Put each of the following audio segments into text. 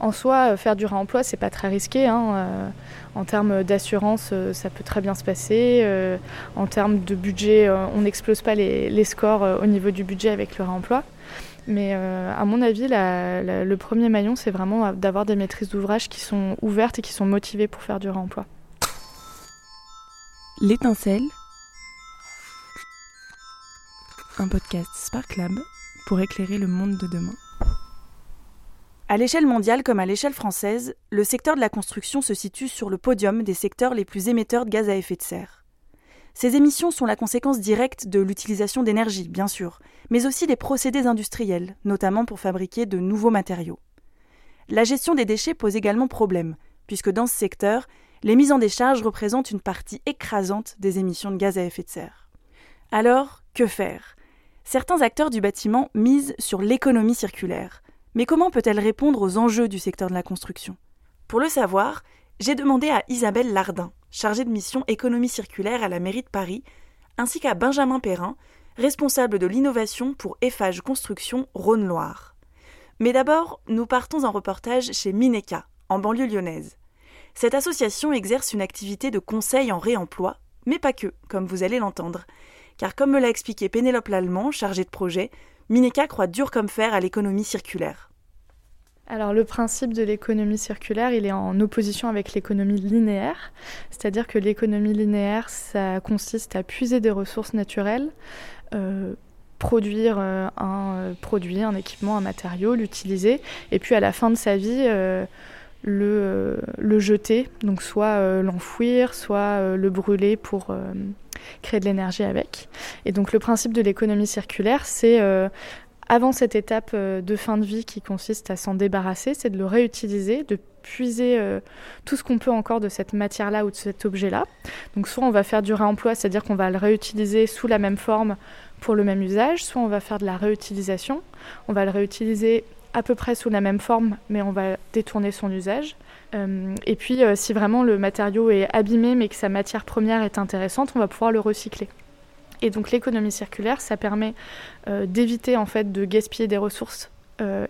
En soi, faire du réemploi, c'est pas très risqué. Hein. En termes d'assurance, ça peut très bien se passer. En termes de budget, on n'explose pas les, scores au niveau du budget avec le réemploi. Mais à mon avis, le premier maillon, c'est vraiment d'avoir des maîtrises d'ouvrage qui sont ouvertes et qui sont motivées pour faire du réemploi. L'étincelle, un podcast Spark Lab pour éclairer le monde de demain. À l'échelle mondiale comme à l'échelle française, le secteur de la construction se situe sur le podium des secteurs les plus émetteurs de gaz à effet de serre. Ces émissions sont la conséquence directe de l'utilisation d'énergie, bien sûr, mais aussi des procédés industriels, notamment pour fabriquer de nouveaux matériaux. La gestion des déchets pose également problème, puisque dans ce secteur, les mises en décharge représentent une partie écrasante des émissions de gaz à effet de serre. Alors, que faire? Certains acteurs du bâtiment misent sur l'économie circulaire. Mais comment peut-elle répondre aux enjeux du secteur de la construction? Pour le savoir, j'ai demandé à Isabelle Lardin, chargée de mission économie circulaire à la mairie de Paris, ainsi qu'à Benjamin Perrin, responsable de l'innovation pour Eiffage Construction Rhône-Loire. Mais d'abord, nous partons en reportage chez Mineka, en banlieue lyonnaise. Cette association exerce une activité de conseil en réemploi, mais pas que, comme vous allez l'entendre. Car comme me l'a expliqué Pénélope Lallemand, chargée de projet, Mineka croit dur comme fer à l'économie circulaire. Alors le principe de l'économie circulaire, il est en opposition avec l'économie linéaire, c'est-à-dire que l'économie linéaire, ça consiste à puiser des ressources naturelles, euh, produire euh, un euh, produit, un équipement, un matériau, l'utiliser, et puis à la fin de sa vie, le, jeter, donc soit l'enfouir, soit le brûler pour créer de l'énergie avec. Et donc le principe de l'économie circulaire, c'est avant cette étape de fin de vie qui consiste à s'en débarrasser, c'est de le réutiliser, de puiser tout ce qu'on peut encore de cette matière-là ou de cet objet-là. Donc soit on va faire du réemploi, c'est-à-dire qu'on va le réutiliser sous la même forme pour le même usage, soit on va faire de la réutilisation, on va le réutiliser à peu près sous la même forme, mais on va détourner son usage. Euh, et puis, euh, si vraiment le matériau est abîmé, mais que sa matière première est intéressante, on va pouvoir le recycler. Et donc, l'économie circulaire, ça permet euh, d'éviter en fait de gaspiller des ressources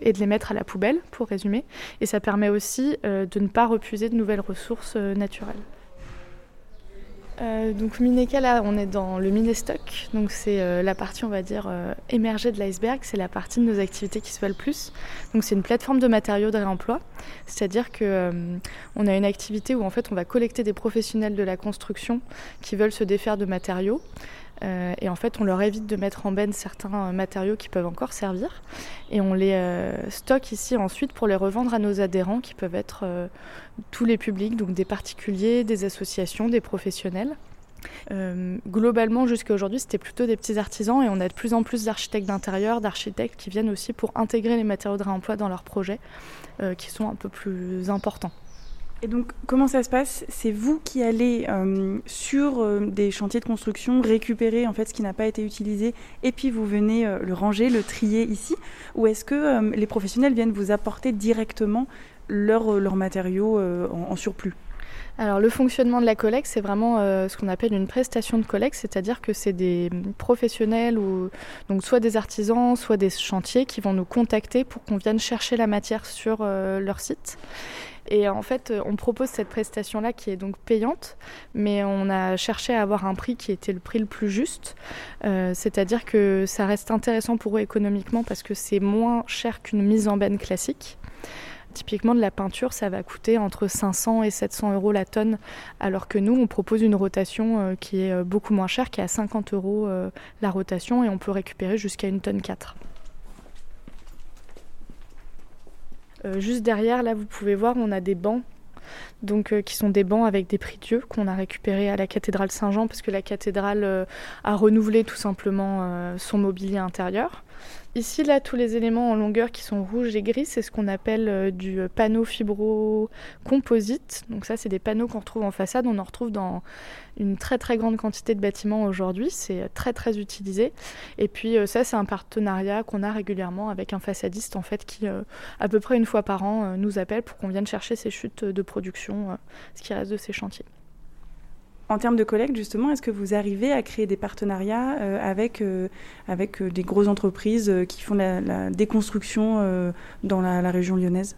et de les mettre à la poubelle, pour résumer. Et ça permet aussi de ne pas repuiser de nouvelles ressources naturelles. Euh, donc Mineka, là, on est dans le Minestock. Donc c'est euh, la partie, on va dire, euh, émergée de l'iceberg. C'est la partie de nos activités qui se voit le plus. Donc c'est une plateforme de matériaux de réemploi. C'est-à-dire que on a une activité où en fait on va collecter des professionnels de la construction qui veulent se défaire de matériaux. Et en fait, on leur évite de mettre en benne certains matériaux qui peuvent encore servir. Et on les stocke ici ensuite pour les revendre à nos adhérents qui peuvent être tous les publics, donc des particuliers, des associations, des professionnels. Euh, globalement, jusqu'à aujourd'hui, c'était plutôt des petits artisans et on a de plus en plus d'architectes d'intérieur, d'architectes qui viennent aussi pour intégrer les matériaux de réemploi dans leurs projets euh, qui sont un peu plus importants. Et donc, comment ça se passe? C'est vous qui allez euh, sur des chantiers de construction récupérer en fait ce qui n'a pas été utilisé. Et puis vous venez le ranger, le trier ici. Ou est-ce que les professionnels viennent vous apporter directement leurs matériaux en surplus? Alors le fonctionnement de la collecte, c'est vraiment euh, ce qu'on appelle une prestation de collecte, c'est-à-dire que c'est des professionnels ou donc soit des artisans, soit des chantiers qui vont nous contacter pour qu'on vienne chercher la matière sur euh, leur site. Et en fait, on propose cette prestation-là qui est donc payante, mais on a cherché à avoir un prix qui était le prix le plus juste. Euh, c'est-à-dire que ça reste intéressant pour eux économiquement parce que c'est moins cher qu'une mise en benne classique. Typiquement, de la peinture, ça va coûter entre 500 et 700 euros la tonne, alors que nous, on propose une rotation euh, qui est euh, beaucoup moins chère, qui est à 50 euros euh, la rotation, et on peut récupérer jusqu'à une tonne 4. Juste derrière, là, vous pouvez voir, on a des bancs donc qui sont des bancs avec des prix Dieu qu'on a récupérés à la cathédrale Saint-Jean parce que la cathédrale a renouvelé tout simplement son mobilier intérieur. Ici, là, tous les éléments en longueur qui sont rouges et gris, c'est ce qu'on appelle euh, du panneau fibro-composite. Donc ça, c'est des panneaux qu'on retrouve en façade. On en retrouve dans une très très grande quantité de bâtiments aujourd'hui. C'est très très utilisé. Et puis euh, ça, c'est un partenariat qu'on a régulièrement avec un façadiste, en fait, qui, euh, à peu près une fois par an, nous appelle pour qu'on vienne chercher ces chutes de production, ce qui reste de ces chantiers. En termes de collecte, justement, est-ce que vous arrivez à créer des partenariats euh, avec, euh, euh, des grosses entreprises qui font la, déconstruction dans la, région lyonnaise?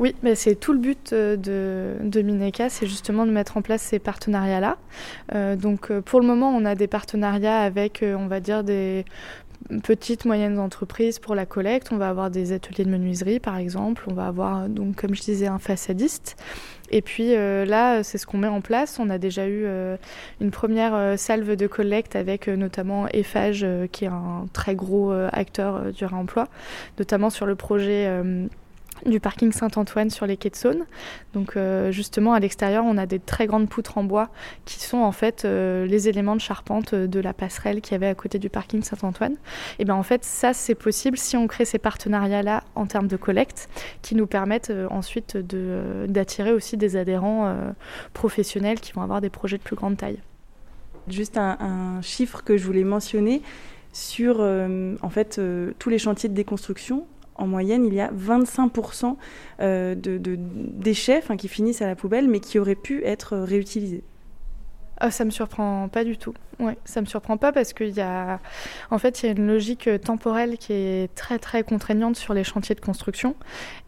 Oui, mais c'est tout le but de, de Mineka, c'est justement de mettre en place ces partenariats-là. donc pour le moment, on a des partenariats avec, on va dire, des petites, moyennes entreprises pour la collecte. On va avoir des ateliers de menuiserie, par exemple. On va avoir, donc, comme je disais, un façadiste. Et puis euh, là, c'est ce qu'on met en place. On a déjà eu euh, une première euh, salve de collecte avec notamment Eiffage, qui est un très gros acteur du réemploi, notamment sur le projet du parking Saint-Antoine sur les quais de Saône. Donc euh, justement à l'extérieur on a des très grandes poutres en bois qui sont en fait euh, les éléments de charpente de la passerelle qui avait à côté du parking Saint-Antoine. Et bien en fait ça c'est possible si on crée ces partenariats là en termes de collecte qui nous permettent euh, ensuite d'attirer aussi des adhérents professionnels qui vont avoir des projets de plus grande taille. Juste un, chiffre que je voulais mentionner sur en fait tous les chantiers de déconstruction en moyenne, il y a 25% euh, de, déchets qui finissent à la poubelle, mais qui auraient pu être réutilisés. Ah, ça me surprend pas du tout. Ouais, ça me surprend pas parce qu'il y a, en fait, il y a une logique euh, temporelle qui est très très contraignante sur les chantiers de construction.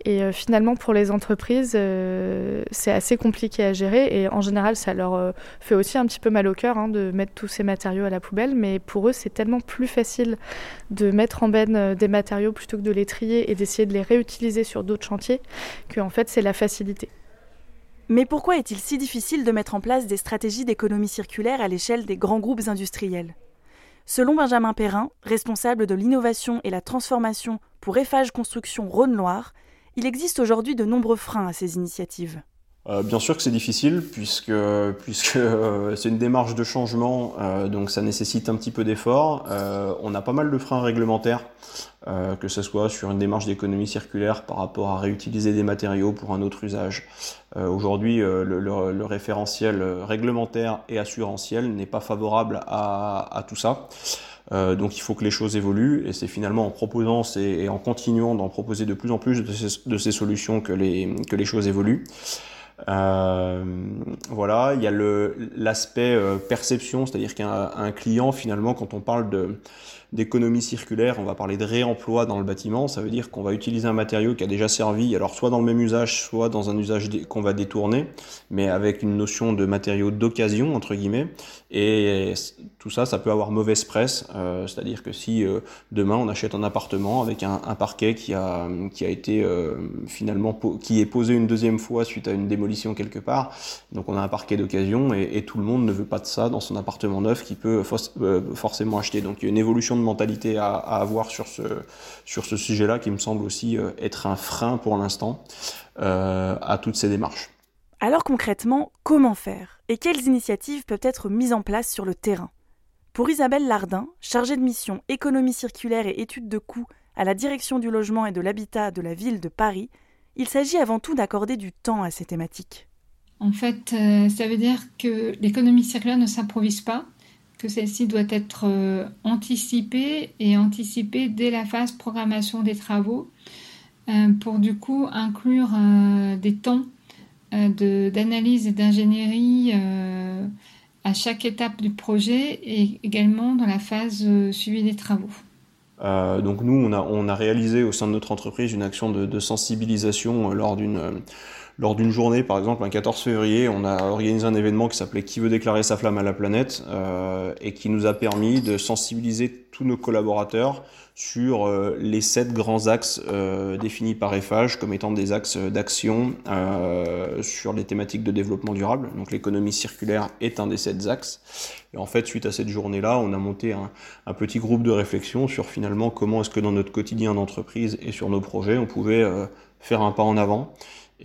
Et euh, finalement, pour les entreprises, euh, c'est assez compliqué à gérer. Et en général, ça leur fait aussi un petit peu mal au cœur hein, de mettre tous ces matériaux à la poubelle. Mais pour eux, c'est tellement plus facile de mettre en benne des matériaux plutôt que de les trier et d'essayer de les réutiliser sur d'autres chantiers qu'en fait, c'est la facilité. Mais pourquoi est-il si difficile de mettre en place des stratégies d'économie circulaire à l'échelle des grands groupes industriels? Selon Benjamin Perrin, responsable de l'innovation et la transformation pour Eiffage Construction Rhône-Loire, il existe aujourd'hui de nombreux freins à ces initiatives. Euh, bien sûr que c'est difficile puisque, puisque euh, c'est une démarche de changement, euh, donc ça nécessite un petit peu d'effort. on a pas mal de freins réglementaires, que ce soit sur une démarche d'économie circulaire par rapport à réutiliser des matériaux pour un autre usage. Aujourd'hui, le, le, référentiel réglementaire et assurantiel n'est pas favorable à, à tout ça. donc il faut que les choses évoluent et c'est finalement en proposant et en continuant d'en proposer de plus en plus de ces, de ces solutions que les, que les choses évoluent. Euh, voilà, il y a l'aspect euh, perception, c'est-à-dire qu'un client, finalement, quand on parle de, d'économie circulaire, on va parler de réemploi dans le bâtiment, ça veut dire qu'on va utiliser un matériau qui a déjà servi, alors soit dans le même usage, soit dans un usage qu'on va détourner, mais avec une notion de matériau d'occasion, entre guillemets, et tout ça, ça peut avoir mauvaise presse, euh, c'est-à-dire que si euh, demain on achète un appartement avec un, parquet qui a, qui a été euh, finalement, qui est posé une deuxième fois suite à une démolition quelque part, donc on a un parquet d'occasion, et, tout le monde ne veut pas de ça dans son appartement neuf qui peut forcément acheter. Donc il y a une évolution mentalité à, avoir sur ce, sur ce sujet-là qui me semble aussi euh, être un frein pour l'instant euh, à toutes ces démarches. Alors concrètement, comment faire? Et quelles initiatives peuvent être mises en place sur le terrain? Pour Isabelle Lardin, chargée de mission économie circulaire et études de coûts à la direction du logement et de l'habitat de la ville de Paris, il s'agit avant tout d'accorder du temps à ces thématiques. En fait, euh, ça veut dire que l'économie circulaire ne s'improvise pas que celle-ci doit être euh, anticipée et anticipée dès la phase programmation des travaux euh, pour du coup inclure euh, des temps d'analyse et d'ingénierie à chaque étape du projet et également dans la phase suivie des travaux. donc nous, on a, on a, réalisé au sein de notre entreprise une action de, de sensibilisation lors d'une lors d'une journée, par exemple, un 14 février, on a organisé un événement qui s'appelait Qui veut déclarer sa flamme à la planète euh, et qui nous a permis de sensibiliser tous nos collaborateurs sur euh, les sept grands axes euh, définis par EFAGE comme étant des axes d'action euh, sur les thématiques de développement durable. Donc l'économie circulaire est un des sept axes. Et en fait, suite à cette journée-là, on a monté un, un, petit groupe de réflexion sur finalement comment est-ce que dans notre quotidien d'entreprise et sur nos projets, on pouvait faire un pas en avant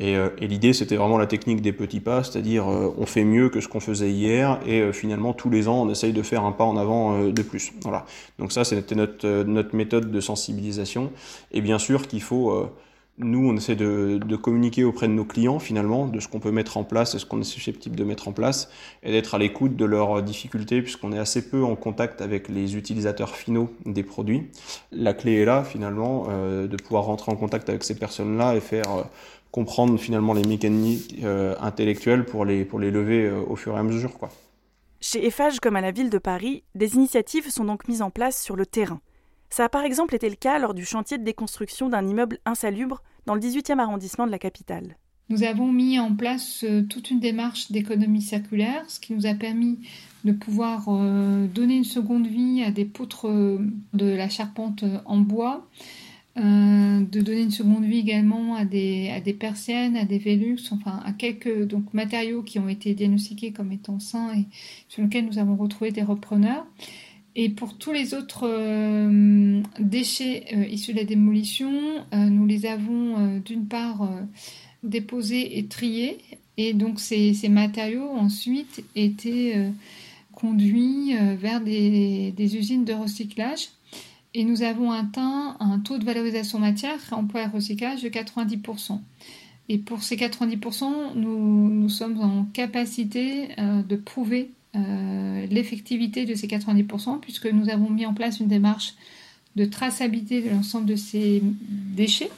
euh, et, l'idée, c'était vraiment la technique des petits pas, c'est-à-dire euh, on fait mieux que ce qu'on faisait hier, et euh, finalement tous les ans, on essaye de faire un pas en avant de plus. Voilà. Donc ça, c'était notre, notre méthode de sensibilisation. Et bien sûr qu'il faut, nous, on essaie de, de, communiquer auprès de nos clients finalement, de ce qu'on peut mettre en place et ce qu'on est susceptible de mettre en place, et d'être à l'écoute de leurs difficultés, puisqu'on est assez peu en contact avec les utilisateurs finaux des produits. La clé est là finalement, de pouvoir rentrer en contact avec ces personnes-là et faire comprendre finalement les mécaniques euh, intellectuelles pour les, pour les lever euh, au fur et à mesure. Quoi. Chez Eiffage comme à la ville de Paris, des initiatives sont donc mises en place sur le terrain. Ça a par exemple été le cas lors du chantier de déconstruction d'un immeuble insalubre dans le 18e arrondissement de la capitale. Nous avons mis en place euh, toute une démarche d'économie circulaire, ce qui nous a permis de pouvoir euh, donner une seconde vie à des poutres de la charpente en bois, de donner une seconde vie également à des, à persiennes, à des Velux, enfin à quelques matériaux qui ont été diagnostiqués comme étant sains et sur lesquels nous avons retrouvé des repreneurs. Et pour tous les autres déchets issus de la démolition, nous les avons d'une part déposés et triés. Et donc ces, matériaux ensuite étaient euh, conduits euh, vers des, usines de recyclage. Et nous avons atteint un taux de valorisation matière, emploi et recyclage de 90%. Et pour ces 90%, nous, sommes en capacité euh, de prouver l'effectivité de ces 90%, puisque nous avons mis en place une démarche de traçabilité de l'ensemble de ces déchets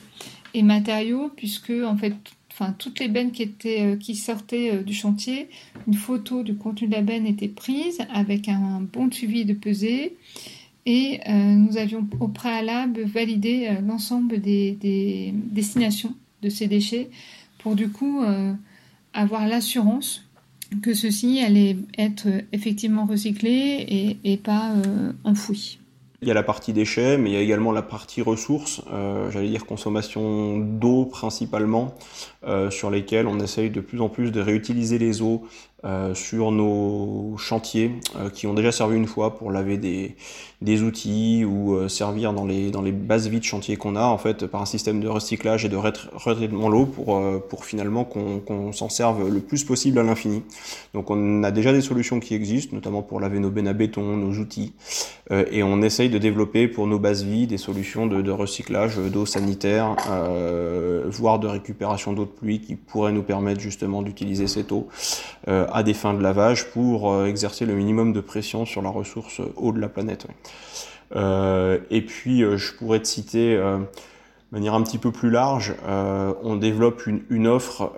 et matériaux, puisque en fait enfin toutes les bennes qui étaient euh, qui sortaient euh, du chantier, une photo du contenu de la benne était prise avec un bon suivi de pesée et euh, nous avions au préalable validé l'ensemble des, destinations de ces déchets pour du coup avoir l'assurance que ceci allait être effectivement recyclé et, pas enfoui. Il y a la partie déchets, mais il y a également la partie ressources, euh, j'allais dire consommation d'eau principalement, euh, sur lesquelles on essaye de plus en plus de réutiliser les eaux euh, sur nos chantiers euh, qui ont déjà servi une fois pour laver des, des outils ou euh, servir dans les, dans les bases vides chantiers qu'on a en fait par un système de recyclage et de retraitement l'eau pour, pour finalement qu'on s'en serve le plus possible à l'infini. Donc on a déjà des solutions qui existent, notamment pour laver nos bennes à béton, nos outils, et on essaye de développer pour nos bases vides des solutions de, de recyclage d'eau sanitaire, voire de récupération d'eau de pluie qui pourraient nous permettre justement d'utiliser cette eau à des fins de lavage pour euh, exercer le minimum de pression sur la ressource eau de la planète. Euh, et puis, euh, je pourrais te citer de manière un petit peu plus large, on développe une, offre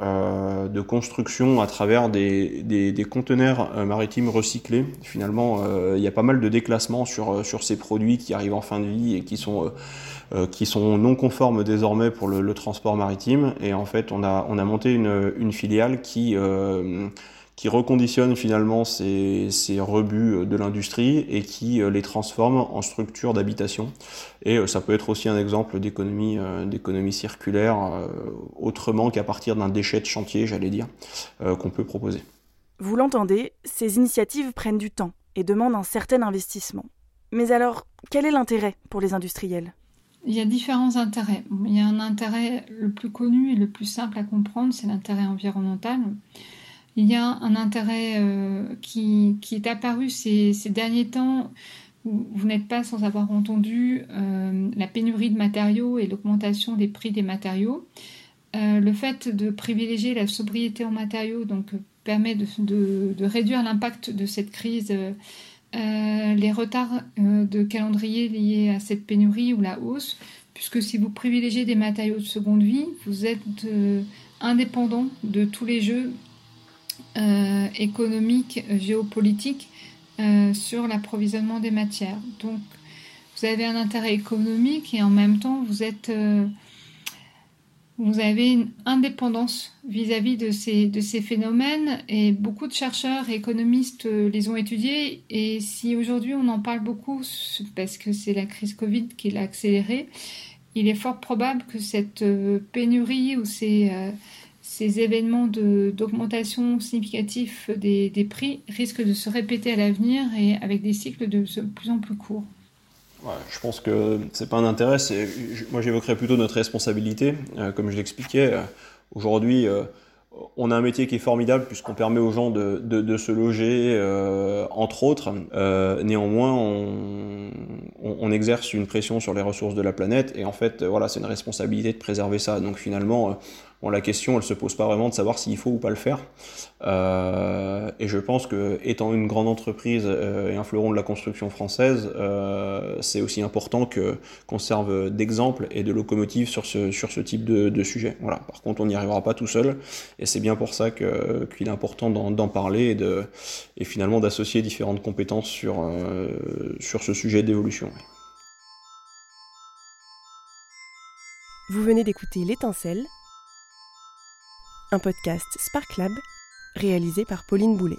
de construction à travers des, des, conteneurs maritimes recyclés. Finalement, il y a pas mal de déclassements sur, sur ces produits qui arrivent en fin de vie et qui sont, qui sont non conformes désormais pour le, transport maritime. Et en fait, on a, on a monté une filiale qui qui reconditionne finalement ces, ces rebuts de l'industrie et qui euh, les transforme en structures d'habitation. Et euh, ça peut être aussi un exemple d'économie euh, d'économie circulaire autrement qu'à partir d'un déchet de chantier, j'allais dire, qu'on peut proposer. Vous l'entendez, ces initiatives prennent du temps et demandent un certain investissement. Mais alors, quel est l'intérêt pour les industriels? Il y a différents intérêts. Il y a un intérêt le plus connu et le plus simple à comprendre, c'est l'intérêt environnemental il y a un intérêt euh, qui, est apparu ces, derniers temps où vous n'êtes pas sans avoir entendu euh, la pénurie de matériaux et l'augmentation des prix des matériaux. Euh, le fait de privilégier la sobriété en matériaux donc, permet de, réduire l'impact de cette crise, les retards de calendrier liés à cette pénurie ou la hausse, puisque si vous privilégiez des matériaux de seconde vie, vous êtes indépendant de tous les jeux euh, économique, euh, géopolitique euh, sur l'approvisionnement des matières. Donc, vous avez un intérêt économique et en même temps, vous êtes vous avez une indépendance vis-à-vis de, ces, de ces phénomènes et beaucoup de chercheurs et économistes les ont étudiés et si aujourd'hui on en parle beaucoup parce que c'est la crise Covid qui l'a accéléré, il est fort probable que cette pénurie ou ces, ces événements d'augmentation significative des, prix risquent de se répéter à l'avenir et avec des cycles de plus en plus courts. je pense que c'est pas un intérêt, moi j'évoquerais plutôt notre responsabilité. Euh, comme je l'expliquais, euh, aujourd'hui, euh, on a un métier qui est formidable puisqu'on permet aux gens de, se loger, entre autres. néanmoins, on, on, on, exerce une pression sur les ressources de la planète et en fait, voilà, c'est une responsabilité de préserver ça. Donc finalement, La question, elle se pose pas vraiment de savoir s'il faut ou pas le faire. Euh, et je pense que, étant une grande entreprise euh, et un fleuron de la construction française, euh, c'est aussi important qu'on serve d'exemple et de locomotive sur ce type de, sujet. Par contre, on n'y arrivera pas tout seul, et c'est bien pour ça que qu'il est important d'en parler et finalement d'associer différentes compétences sur sur ce sujet d'évolution. Vous venez d'écouter L'étincelle, un podcast Spark Lab réalisé par Pauline Boulet.